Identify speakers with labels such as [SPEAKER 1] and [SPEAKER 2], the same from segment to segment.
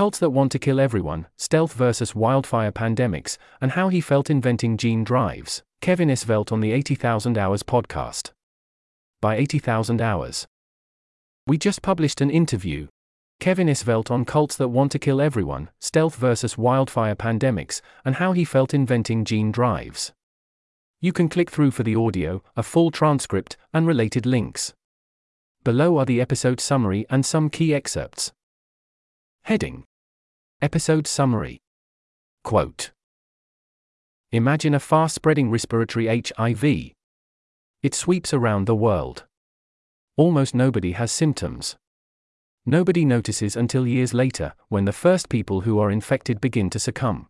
[SPEAKER 1] cults that want to kill everyone, stealth versus wildfire pandemics, and how he felt inventing gene drives. Kevin Esvelt on the 80,000 Hours podcast. By 80,000 Hours. We just published an interview. Kevin Esvelt on cults that want to kill everyone, stealth versus wildfire pandemics, and how he felt inventing gene drives. You can click through for the audio, a full transcript, and related links. Below are the episode summary and some key excerpts. Heading Episode Summary Quote Imagine a fast spreading respiratory HIV. It sweeps around the world. Almost nobody has symptoms. Nobody notices until years later, when the first people who are infected begin to succumb.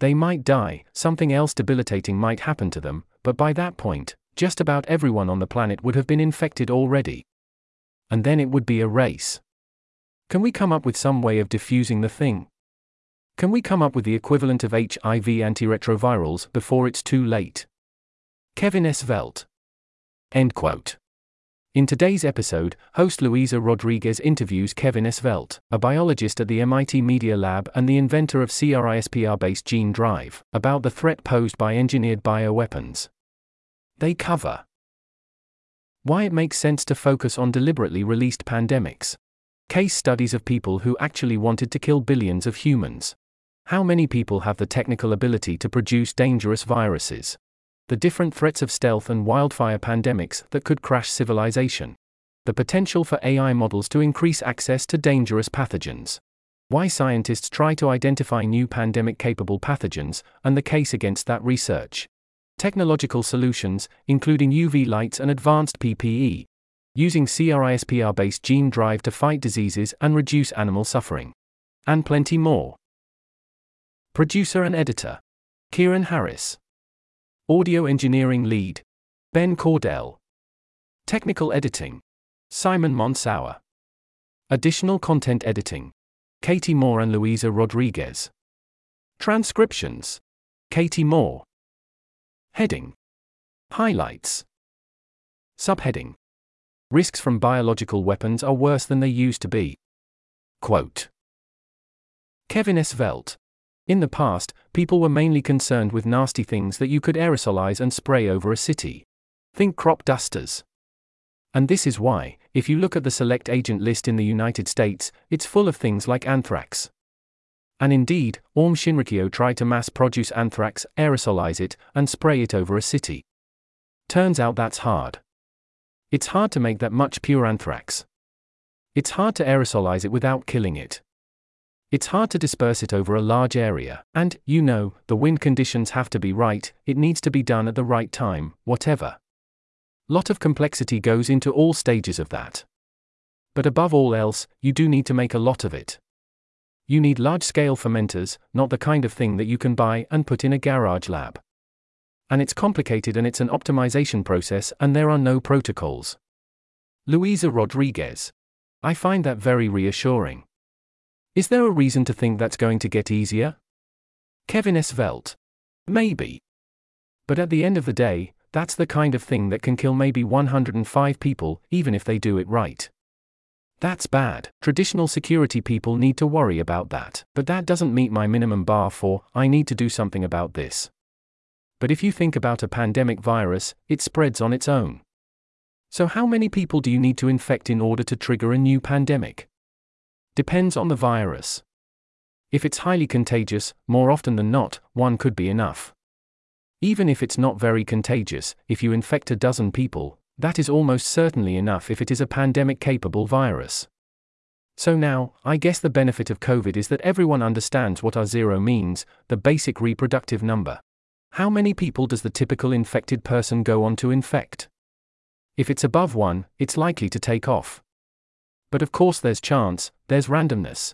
[SPEAKER 1] They might die, something else debilitating might happen to them, but by that point, just about everyone on the planet would have been infected already. And then it would be a race. Can we come up with some way of diffusing the thing? Can we come up with the equivalent of HIV antiretrovirals before it's too late? Kevin Esvelt. End quote. In today's episode, host Luisa Rodriguez interviews Kevin Esvelt, a biologist at the MIT Media Lab and the inventor of CRISPR based gene drive, about the threat posed by engineered bioweapons. They cover why it makes sense to focus on deliberately released pandemics, case studies of people who actually wanted to kill billions of humans, how many people have the technical ability to produce dangerous viruses, the different threats of stealth and wildfire pandemics that could crash civilization, the potential for AI models to increase access to dangerous pathogens, why scientists try to identify new pandemic capable pathogens, and the case against that research. Technological solutions, including UV lights and advanced PPE, using CRISPR based gene drive to fight diseases and reduce animal suffering. And plenty more. Producer and editor Kieran Harris. Audio Engineering Lead Ben Cordell. Technical Editing Simon Montsour. Additional Content Editing Katie Moore and Luisa Rodriguez. Transcriptions Katie Moore. Heading Highlights Subheading Risks from biological weapons are worse than they used to be. Quote Kevin Esvelt. In the past, people were mainly concerned with nasty things that you could aerosolize and spray over a city. Think crop dusters. And this is why, if you look at the select agent list in the United States, it's full of things like anthrax. And indeed, Orm Shinrikyo tried to mass produce anthrax, aerosolize it, and spray it over a city. Turns out that's hard. It's hard to make that much pure anthrax. It's hard to aerosolize it without killing it. It's hard to disperse it over a large area, and, you know, the wind conditions have to be right, it needs to be done at the right time, whatever. Lot of complexity goes into all stages of that. But above all else, you do need to make a lot of it. You need large scale fermenters, not the kind of thing that you can buy and put in a garage lab. And it's complicated and it's an optimization process and there are no protocols. Luisa Rodriguez. I find that very reassuring. Is there a reason to think that's going to get easier? Kevin Esvelt. Maybe. But at the end of the day, that's the kind of thing that can kill maybe 105 people, even if they do it right. That's bad. Traditional security people need to worry about that, but that doesn't meet my minimum bar for, I need to do something about this. But if you think about a pandemic virus, it spreads on its own. So, how many people do you need to infect in order to trigger a new pandemic? Depends on the virus. If it's highly contagious, more often than not, one could be enough. Even if it's not very contagious, if you infect a dozen people, that is almost certainly enough if it is a pandemic capable virus. So now, I guess the benefit of COVID is that everyone understands what R0 means, the basic reproductive number. How many people does the typical infected person go on to infect? If it's above 1, it's likely to take off. But of course, there's chance, there's randomness.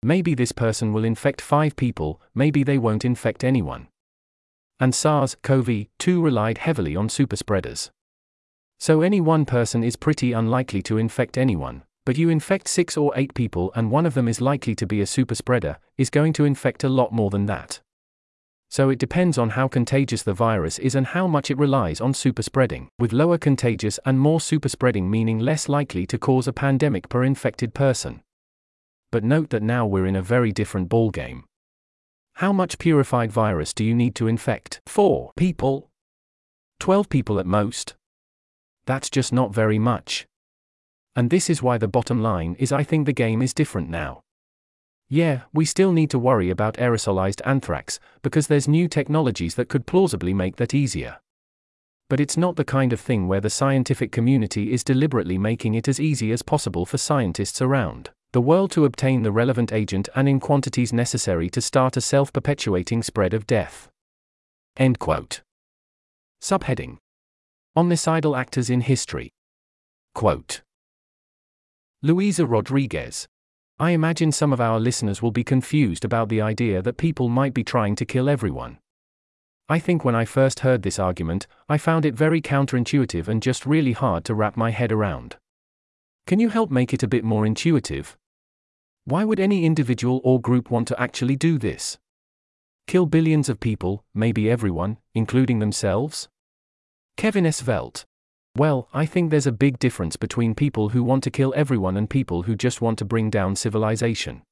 [SPEAKER 1] Maybe this person will infect five people, maybe they won't infect anyone. And SARS CoV 2 relied heavily on superspreaders. So any one person is pretty unlikely to infect anyone, but you infect six or eight people and one of them is likely to be a superspreader, is going to infect a lot more than that. So it depends on how contagious the virus is and how much it relies on superspreading, with lower contagious and more superspreading meaning less likely to cause a pandemic per infected person. but note that now we're in a very different ballgame. How much purified virus do you need to infect? 4 people? 12 people at most? That's just not very much. And this is why the bottom line is I think the game is different now. Yeah, we still need to worry about aerosolized anthrax, because there's new technologies that could plausibly make that easier. But it's not the kind of thing where the scientific community is deliberately making it as easy as possible for scientists around the world to obtain the relevant agent and in quantities necessary to start a self perpetuating spread of death. End quote. Subheading Omnicidal actors in history. Quote Luisa Rodriguez. I imagine some of our listeners will be confused about the idea that people might be trying to kill everyone. I think when I first heard this argument, I found it very counterintuitive and just really hard to wrap my head around. Can you help make it a bit more intuitive? Why would any individual or group want to actually do this? Kill billions of people, maybe everyone, including themselves? Kevin S. Velt. Well, I think there's a big difference between people who want to kill everyone and people who just want to bring down civilization.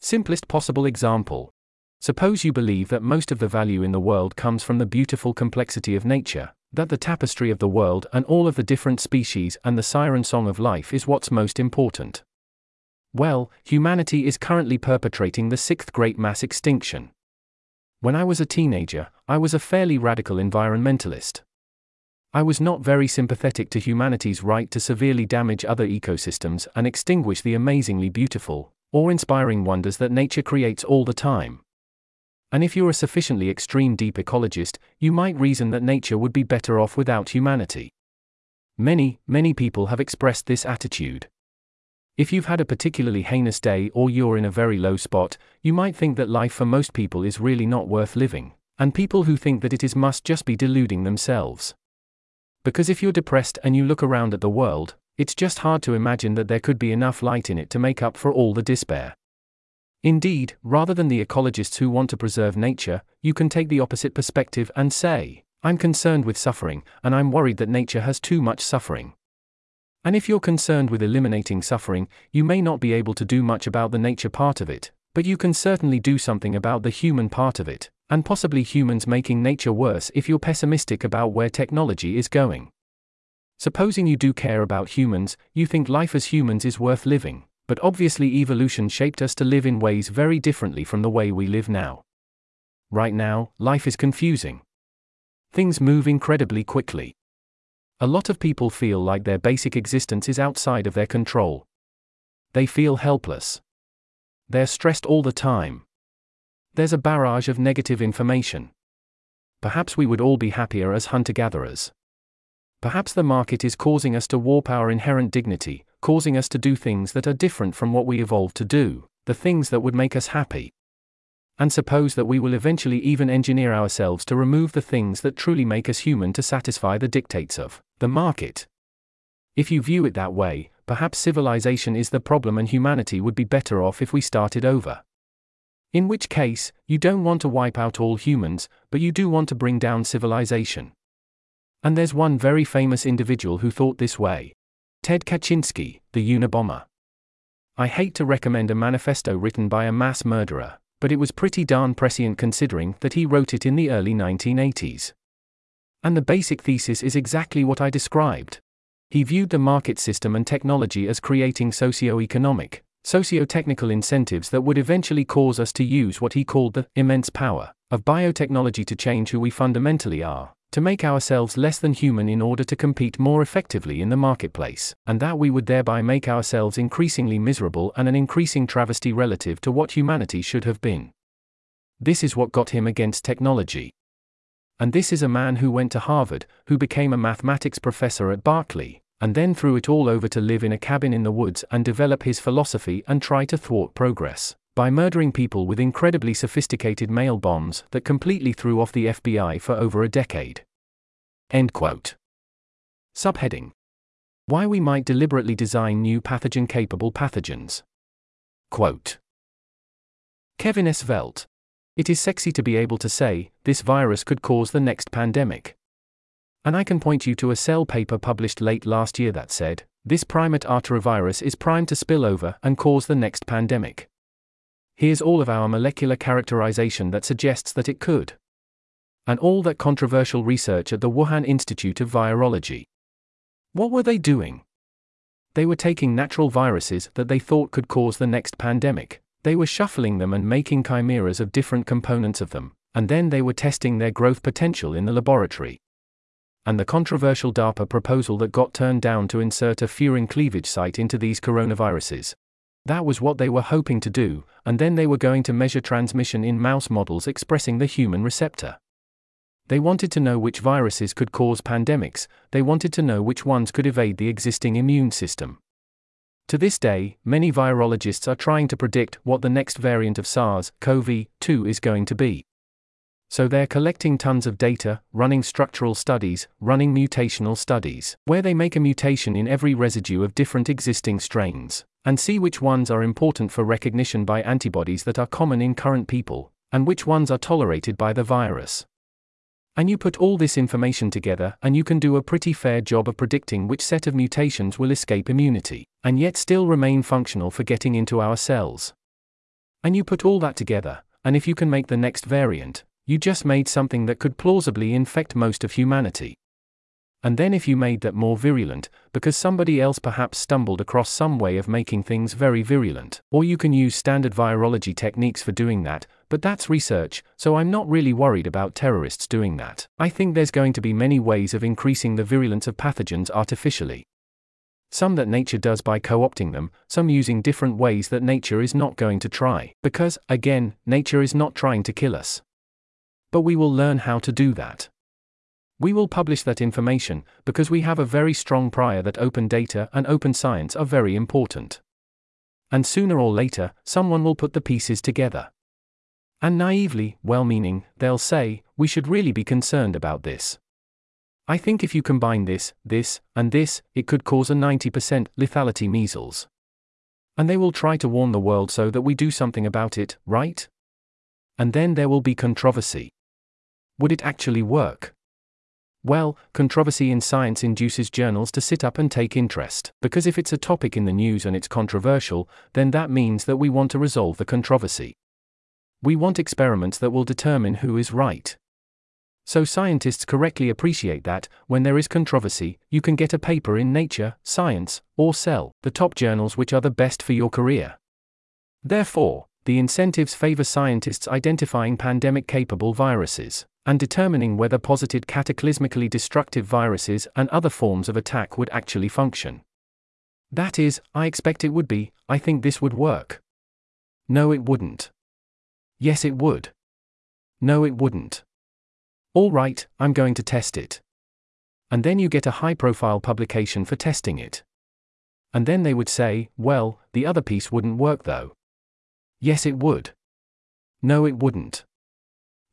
[SPEAKER 1] Simplest possible example. Suppose you believe that most of the value in the world comes from the beautiful complexity of nature, that the tapestry of the world and all of the different species and the siren song of life is what's most important. Well, humanity is currently perpetrating the sixth great mass extinction. When I was a teenager, I was a fairly radical environmentalist. I was not very sympathetic to humanity's right to severely damage other ecosystems and extinguish the amazingly beautiful, awe inspiring wonders that nature creates all the time. And if you're a sufficiently extreme deep ecologist, you might reason that nature would be better off without humanity. Many, many people have expressed this attitude. If you've had a particularly heinous day or you're in a very low spot, you might think that life for most people is really not worth living, and people who think that it is must just be deluding themselves. Because if you're depressed and you look around at the world, it's just hard to imagine that there could be enough light in it to make up for all the despair. Indeed, rather than the ecologists who want to preserve nature, you can take the opposite perspective and say, I'm concerned with suffering, and I'm worried that nature has too much suffering. And if you're concerned with eliminating suffering, you may not be able to do much about the nature part of it, but you can certainly do something about the human part of it, and possibly humans making nature worse if you're pessimistic about where technology is going. Supposing you do care about humans, you think life as humans is worth living, but obviously evolution shaped us to live in ways very differently from the way we live now. Right now, life is confusing. Things move incredibly quickly. A lot of people feel like their basic existence is outside of their control. They feel helpless. They're stressed all the time. There's a barrage of negative information. Perhaps we would all be happier as hunter gatherers. Perhaps the market is causing us to warp our inherent dignity, causing us to do things that are different from what we evolved to do, the things that would make us happy and suppose that we will eventually even engineer ourselves to remove the things that truly make us human to satisfy the dictates of the market. If you view it that way, perhaps civilization is the problem and humanity would be better off if we started over. In which case, you don't want to wipe out all humans, but you do want to bring down civilization. And there's one very famous individual who thought this way Ted Kaczynski, the Unabomber. I hate to recommend a manifesto written by a mass murderer, but it was pretty darn prescient considering that he wrote it in the early 1980s. And the basic thesis is exactly what I described. He viewed the market system and technology as creating socio-economic, socio-technical incentives that would eventually cause us to use what he called the immense power of biotechnology to change who we fundamentally are, to make ourselves less than human in order to compete more effectively in the marketplace, and that we would thereby make ourselves increasingly miserable and an increasing travesty relative to what humanity should have been. This is what got him against technology. And this is a man who went to Harvard, who became a mathematics professor at Berkeley, and then threw it all over to live in a cabin in the woods and develop his philosophy and try to thwart progress by murdering people with incredibly sophisticated mail bombs that completely threw off the FBI for over a decade. End quote. Subheading Why we might deliberately design new pathogen capable pathogens. Quote Kevin S. Velt. It is sexy to be able to say, this virus could cause the next pandemic. And I can point you to a cell paper published late last year that said, This primate arterovirus is primed to spill over and cause the next pandemic. Here's all of our molecular characterization that suggests that it could. And all that controversial research at the Wuhan Institute of Virology. What were they doing? They were taking natural viruses that they thought could cause the next pandemic, they were shuffling them and making chimeras of different components of them, and then they were testing their growth potential in the laboratory. And the controversial DARPA proposal that got turned down to insert a furin cleavage site into these coronaviruses. That was what they were hoping to do, and then they were going to measure transmission in mouse models expressing the human receptor. They wanted to know which viruses could cause pandemics, they wanted to know which ones could evade the existing immune system. To this day, many virologists are trying to predict what the next variant of SARS CoV 2 is going to be. So they're collecting tons of data, running structural studies, running mutational studies, where they make a mutation in every residue of different existing strains, and see which ones are important for recognition by antibodies that are common in current people, and which ones are tolerated by the virus. And you put all this information together, and you can do a pretty fair job of predicting which set of mutations will escape immunity, and yet still remain functional for getting into our cells. And you put all that together, and if you can make the next variant, you just made something that could plausibly infect most of humanity. And then if you made that more virulent, because somebody else perhaps stumbled across some way of making things very virulent, or you can use standard virology techniques for doing that, but that's research, so I'm not really worried about terrorists doing that. I think there's going to be many ways of increasing the virulence of pathogens artificially. Some that nature does by co opting them, some using different ways that nature is not going to try, because, again, nature is not trying to kill us. But we will learn how to do that. We will publish that information, because we have a very strong prior that open data and open science are very important. And sooner or later, someone will put the pieces together. And naively, well meaning, they'll say, we should really be concerned about this. I think if you combine this, this, and this, it could cause a 90% lethality measles. And they will try to warn the world so that we do something about it, right? And then there will be controversy. Would it actually work? Well, controversy in science induces journals to sit up and take interest, because if it's a topic in the news and it's controversial, then that means that we want to resolve the controversy. We want experiments that will determine who is right. So scientists correctly appreciate that, when there is controversy, you can get a paper in Nature, Science, or Cell, the top journals which are the best for your career. Therefore, the incentives favor scientists identifying pandemic capable viruses and determining whether posited cataclysmically destructive viruses and other forms of attack would actually function. That is, I expect it would be, I think this would work. No, it wouldn't. Yes, it would. No, it wouldn't. All right, I'm going to test it. And then you get a high profile publication for testing it. And then they would say, well, the other piece wouldn't work though. Yes, it would. No, it wouldn't.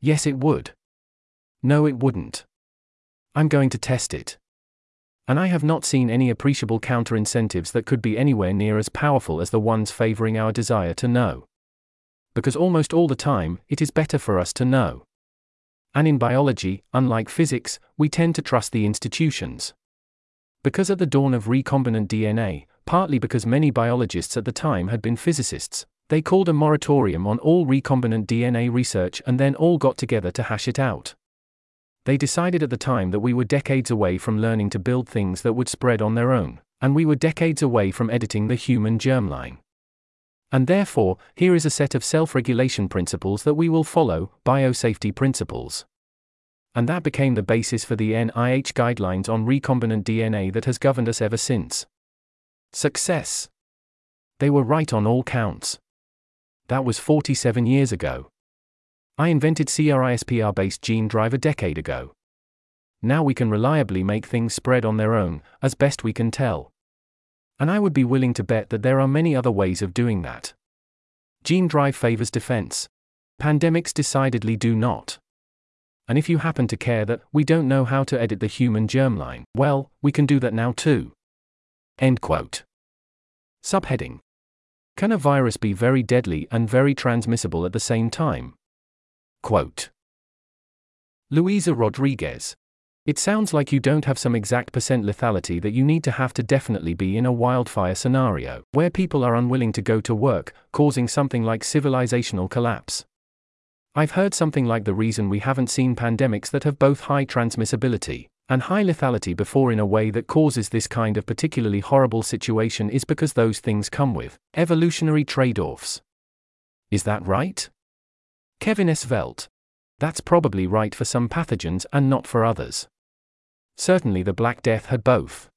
[SPEAKER 1] Yes, it would. No, it wouldn't. I'm going to test it. And I have not seen any appreciable counter incentives that could be anywhere near as powerful as the ones favoring our desire to know because almost all the time, it is better for us to know. And in biology, unlike physics, we tend to trust the institutions. Because at the dawn of recombinant DNA, partly because many biologists at the time had been physicists, they called a moratorium on all recombinant DNA research and then all got together to hash it out. They decided at the time that we were decades away from learning to build things that would spread on their own, and we were decades away from editing the human germline. And therefore, here is a set of self regulation principles that we will follow biosafety principles. And that became the basis for the NIH guidelines on recombinant DNA that has governed us ever since. Success. They were right on all counts. That was 47 years ago. I invented CRISPR based gene drive a decade ago. Now we can reliably make things spread on their own, as best we can tell. And I would be willing to bet that there are many other ways of doing that. Gene drive favors defense. Pandemics decidedly do not. And if you happen to care that we don't know how to edit the human germline, well, we can do that now too. End quote. Subheading Can a virus be very deadly and very transmissible at the same time? Quote Luisa Rodriguez. It sounds like you don't have some exact percent lethality that you need to have to definitely be in a wildfire scenario, where people are unwilling to go to work, causing something like civilizational collapse. I've heard something like the reason we haven't seen pandemics that have both high transmissibility and high lethality before in a way that causes this kind of particularly horrible situation is because those things come with evolutionary trade offs. Is that right? Kevin S. Velt. That's probably right for some pathogens and not for others. Certainly the Black Death had both.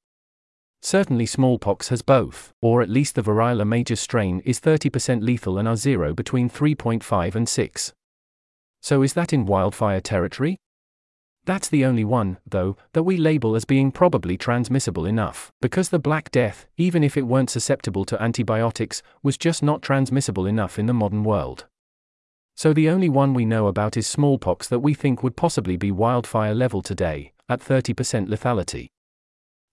[SPEAKER 1] Certainly smallpox has both, or at least the Variola major strain is 30% lethal and R0 between 3.5 and 6. So is that in wildfire territory? That's the only one, though, that we label as being probably transmissible enough, because the Black Death, even if it weren't susceptible to antibiotics, was just not transmissible enough in the modern world. So the only one we know about is smallpox that we think would possibly be wildfire level today, at 30% lethality.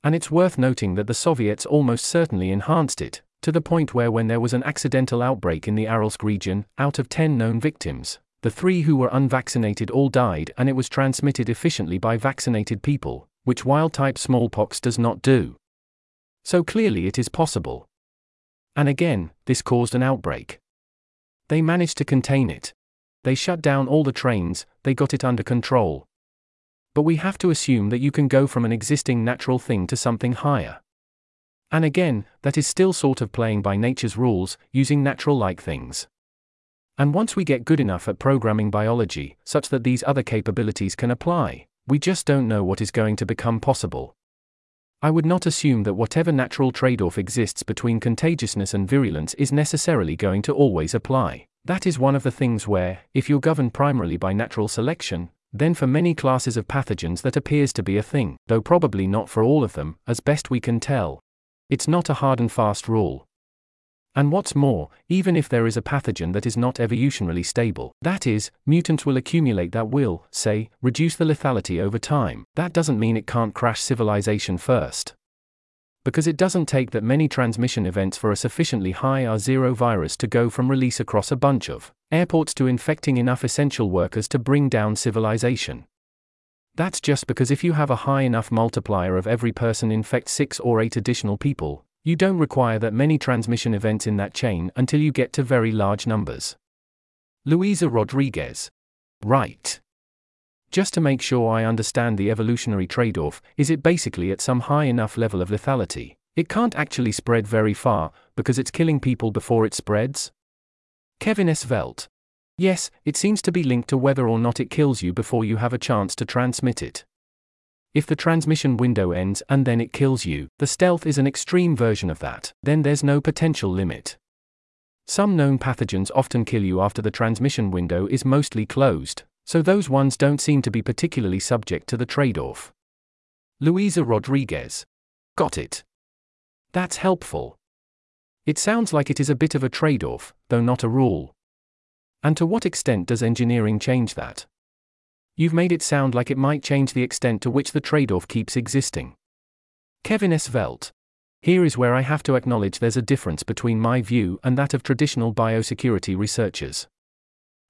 [SPEAKER 1] And it's worth noting that the Soviets almost certainly enhanced it, to the point where when there was an accidental outbreak in the Aralsk region, out of 10 known victims, the three who were unvaccinated all died and it was transmitted efficiently by vaccinated people, which wild type smallpox does not do. So clearly it is possible. And again, this caused an outbreak. They managed to contain it. They shut down all the trains, they got it under control. But we have to assume that you can go from an existing natural thing to something higher. And again, that is still sort of playing by nature's rules, using natural like things. And once we get good enough at programming biology, such that these other capabilities can apply, we just don't know what is going to become possible. I would not assume that whatever natural trade off exists between contagiousness and virulence is necessarily going to always apply. That is one of the things where, if you're governed primarily by natural selection, then for many classes of pathogens that appears to be a thing, though probably not for all of them, as best we can tell. It's not a hard and fast rule. And what's more, even if there is a pathogen that is not evolutionarily stable, that is, mutants will accumulate that will, say, reduce the lethality over time, that doesn't mean it can't crash civilization first. Because it doesn't take that many transmission events for a sufficiently high R0 virus to go from release across a bunch of airports to infecting enough essential workers to bring down civilization. That's just because if you have a high enough multiplier of every person infect 6 or 8 additional people, you don't require that many transmission events in that chain until you get to very large numbers. Luisa Rodriguez. Right. Just to make sure I understand the evolutionary trade off, is it basically at some high enough level of lethality? It can't actually spread very far, because it's killing people before it spreads? Kevin S. Velt. Yes, it seems to be linked to whether or not it kills you before you have a chance to transmit it. If the transmission window ends and then it kills you, the stealth is an extreme version of that, then there's no potential limit. Some known pathogens often kill you after the transmission window is mostly closed, so those ones don't seem to be particularly subject to the trade off. Luisa Rodriguez. Got it. That's helpful. It sounds like it is a bit of a trade off, though not a rule. And to what extent does engineering change that? You've made it sound like it might change the extent to which the trade off keeps existing. Kevin S. Velt. Here is where I have to acknowledge there's a difference between my view and that of traditional biosecurity researchers.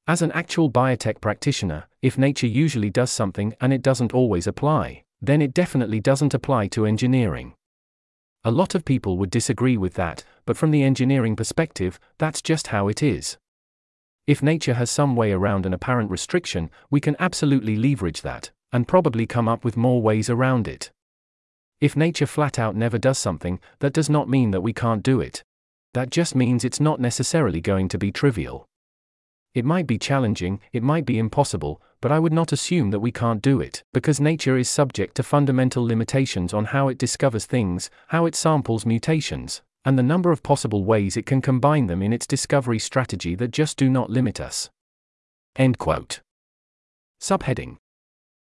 [SPEAKER 1] As an actual biotech practitioner, if nature usually does something and it doesn't always apply, then it definitely doesn't apply to engineering. A lot of people would disagree with that, but from the engineering perspective, that's just how it is. If nature has some way around an apparent restriction, we can absolutely leverage that, and probably come up with more ways around it. If nature flat out never does something, that does not mean that we can't do it. That just means it's not necessarily going to be trivial. It might be challenging, it might be impossible, but I would not assume that we can't do it, because nature is subject to fundamental limitations on how it discovers things, how it samples mutations, and the number of possible ways it can combine them in its discovery strategy that just do not limit us. End quote. Subheading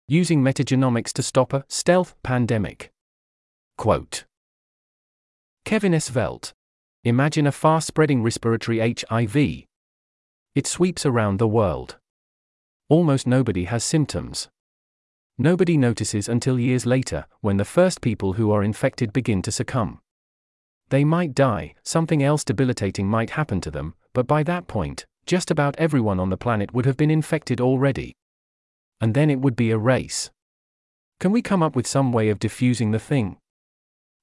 [SPEAKER 1] Using metagenomics to stop a stealth pandemic. Quote Kevin S. Velt. Imagine a fast spreading respiratory HIV. It sweeps around the world. Almost nobody has symptoms. Nobody notices until years later, when the first people who are infected begin to succumb. They might die, something else debilitating might happen to them, but by that point, just about everyone on the planet would have been infected already. And then it would be a race. Can we come up with some way of diffusing the thing?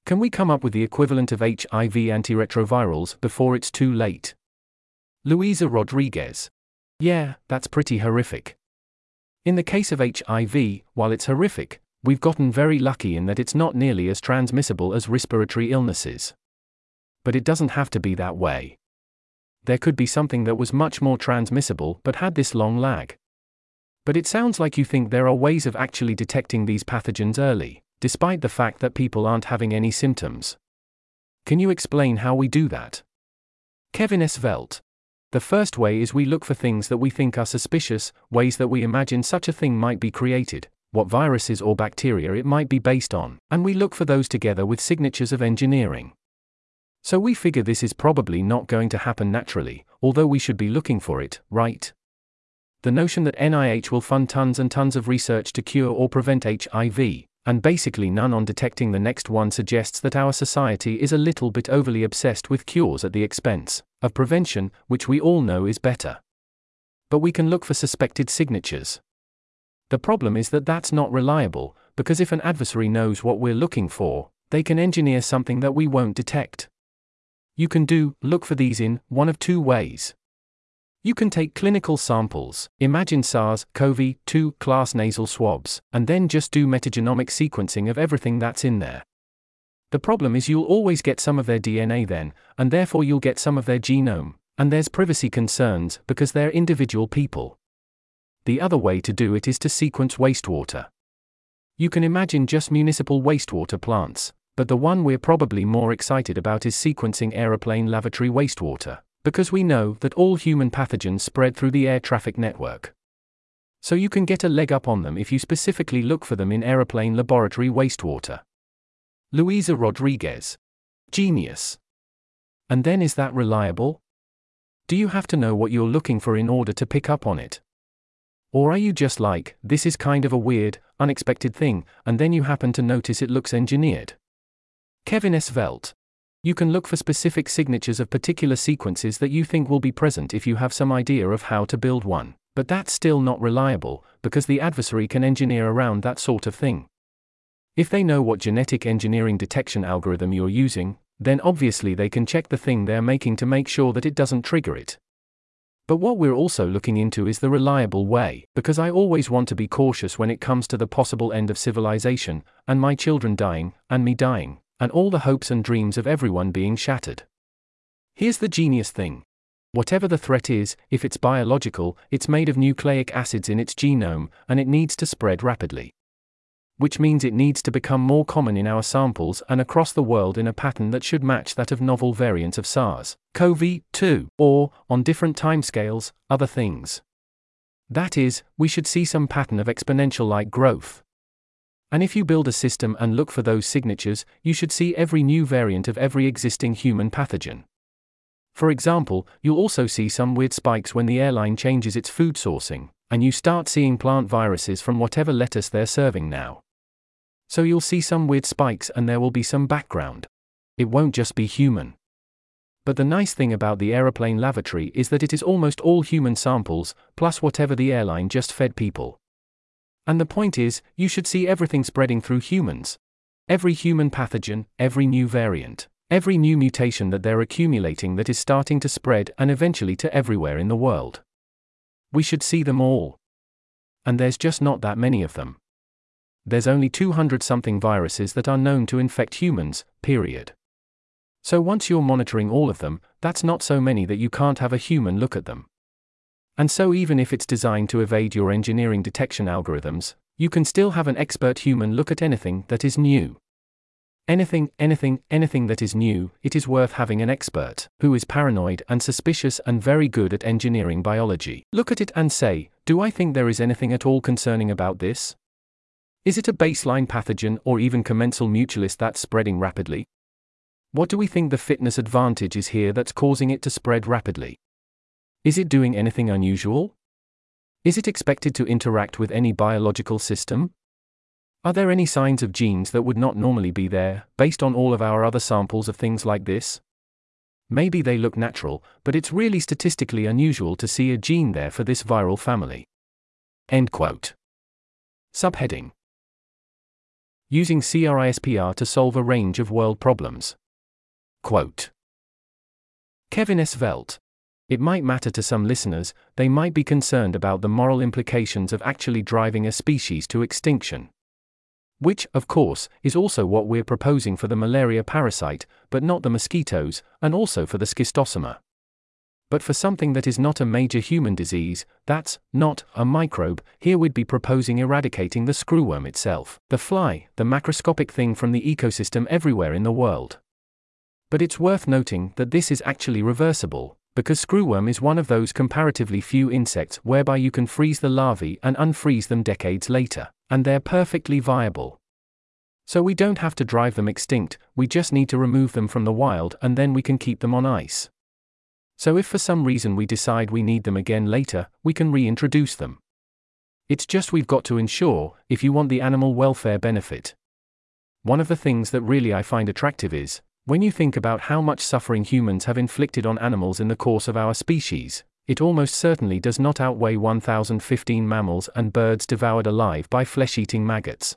[SPEAKER 1] Can we come up with the equivalent of HIV antiretrovirals before it's too late? Luisa Rodriguez. Yeah, that's pretty horrific. In the case of HIV, while it's horrific, we've gotten very lucky in that it's not nearly as transmissible as respiratory illnesses. But it doesn't have to be that way. There could be something that was much more transmissible but had this long lag. But it sounds like you think there are ways of actually detecting these pathogens early, despite the fact that people aren't having any symptoms. Can you explain how we do that? Kevin S. Velt. The first way is we look for things that we think are suspicious, ways that we imagine such a thing might be created, what viruses or bacteria it might be based on, and we look for those together with signatures of engineering. So we figure this is probably not going to happen naturally, although we should be looking for it, right? the notion that NIH will fund tons and tons of research to cure or prevent HIV, and basically none on detecting the next one suggests that our society is a little bit overly obsessed with cures at the expense of prevention, which we all know is better. But we can look for suspected signatures. The problem is that that's not reliable, because if an adversary knows what we're looking for, they can engineer something that we won't detect. You can do, look for these in, one of two ways. You can take clinical samples, imagine SARS CoV 2 class nasal swabs, and then just do metagenomic sequencing of everything that's in there. The problem is you'll always get some of their DNA then, and therefore you'll get some of their genome, and there's privacy concerns because they're individual people. The other way to do it is to sequence wastewater. You can imagine just municipal wastewater plants, but the one we're probably more excited about is sequencing aeroplane lavatory wastewater because we know that all human pathogens spread through the air traffic network. So you can get a leg up on them if you specifically look for them in aeroplane laboratory wastewater. Luisa Rodriguez. Genius. And then is that reliable? Do you have to know what you're looking for in order to pick up on it? Or are you just like, this is kind of a weird, unexpected thing, and then you happen to notice it looks engineered? Kevin S. Velt. You can look for specific signatures of particular sequences that you think will be present if you have some idea of how to build one, but that's still not reliable, because the adversary can engineer around that sort of thing. If they know what genetic engineering detection algorithm you're using, then obviously they can check the thing they're making to make sure that it doesn't trigger it. But what we're also looking into is the reliable way, because I always want to be cautious when it comes to the possible end of civilization, and my children dying, and me dying and all the hopes and dreams of everyone being shattered. Here's the genius thing. Whatever the threat is, if it's biological, it's made of nucleic acids in its genome, and it needs to spread rapidly. Which means it needs to become more common in our samples and across the world in a pattern that should match that of novel variants of SARS CoV 2, or, on different timescales, other things. That is, we should see some pattern of exponential like growth. And if you build a system and look for those signatures, you should see every new variant of every existing human pathogen. For example, you'll also see some weird spikes when the airline changes its food sourcing, and you start seeing plant viruses from whatever lettuce they're serving now. So you'll see some weird spikes and there will be some background. It won't just be human. But the nice thing about the aeroplane lavatory is that it is almost all human samples, plus whatever the airline just fed people. And the point is, you should see everything spreading through humans. Every human pathogen, every new variant, every new mutation that they're accumulating that is starting to spread and eventually to everywhere in the world. We should see them all. And there's just not that many of them. There's only 200 something viruses that are known to infect humans, period. So once you're monitoring all of them, that's not so many that you can't have a human look at them. And so, even if it's designed to evade your engineering detection algorithms, you can still have an expert human look at anything that is new. Anything, anything, anything that is new, it is worth having an expert, who is paranoid and suspicious and very good at engineering biology. Look at it and say, Do I think there is anything at all concerning about this? Is it a baseline pathogen or even commensal mutualist that's spreading rapidly? What do we think the fitness advantage is here that's causing it to spread rapidly? Is it doing anything unusual? Is it expected to interact with any biological system? Are there any signs of genes that would not normally be there, based on all of our other samples of things like this? Maybe they look natural, but it's really statistically unusual to see a gene there for this viral family. End quote. Subheading using CRISPR to solve a range of world problems. Quote Kevin S. Velt. It might matter to some listeners, they might be concerned about the moral implications of actually driving a species to extinction. Which, of course, is also what we're proposing for the malaria parasite, but not the mosquitoes, and also for the schistosoma. But for something that is not a major human disease, that's not a microbe, here we'd be proposing eradicating the screwworm itself, the fly, the macroscopic thing from the ecosystem everywhere in the world. But it's worth noting that this is actually reversible, because screwworm is one of those comparatively few insects whereby you can freeze the larvae and unfreeze them decades later, and they're perfectly viable. So we don't have to drive them extinct, we just need to remove them from the wild and then we can keep them on ice. So if for some reason we decide we need them again later, we can reintroduce them. It's just we've got to ensure, if you want the animal welfare benefit. One of the things that really I find attractive is, when you think about how much suffering humans have inflicted on animals in the course of our species, it almost certainly does not outweigh 1015 mammals and birds devoured alive by flesh eating maggots.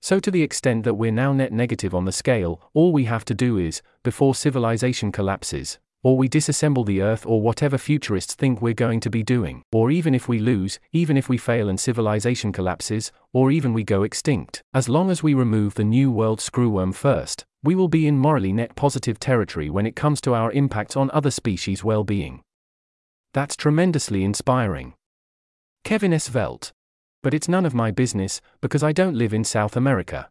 [SPEAKER 1] So, to the extent that we're now net negative on the scale, all we have to do is, before civilization collapses, or we disassemble the Earth or whatever futurists think we're going to be doing, or even if we lose, even if we fail and civilization collapses, or even we go extinct, as long as we remove the New World screwworm first, we will be in morally net positive territory when it comes to our impact on other species' well being. That's tremendously inspiring. Kevin S. Velt. But it's none of my business, because I don't live in South America.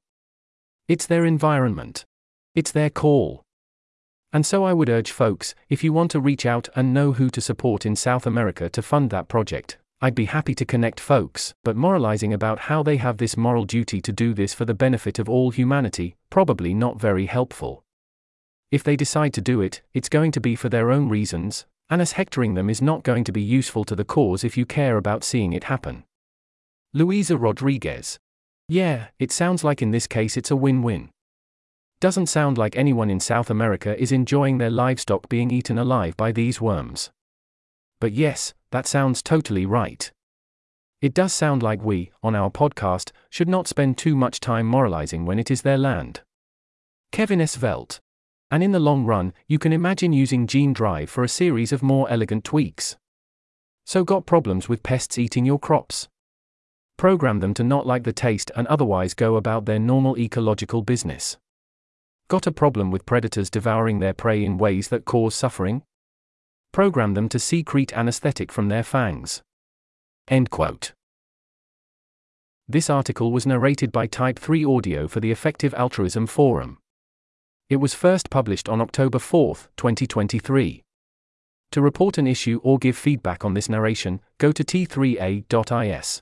[SPEAKER 1] It's their environment. It's their call. And so I would urge folks, if you want to reach out and know who to support in South America to fund that project, I'd be happy to connect folks, but moralizing about how they have this moral duty to do this for the benefit of all humanity, probably not very helpful. If they decide to do it, it's going to be for their own reasons, and as hectoring them is not going to be useful to the cause if you care about seeing it happen. Luisa Rodriguez. Yeah, it sounds like in this case it's a win win. Doesn't sound like anyone in South America is enjoying their livestock being eaten alive by these worms. But yes, that sounds totally right. It does sound like we, on our podcast, should not spend too much time moralizing when it is their land. Kevin S. Velt. And in the long run, you can imagine using Gene Drive for a series of more elegant tweaks. So, got problems with pests eating your crops? Program them to not like the taste and otherwise go about their normal ecological business. Got a problem with predators devouring their prey in ways that cause suffering? Program them to secrete anesthetic from their fangs. End quote. This article was narrated by Type 3 Audio for the Effective Altruism Forum. It was first published on October 4, 2023. To report an issue or give feedback on this narration, go to t3a.is.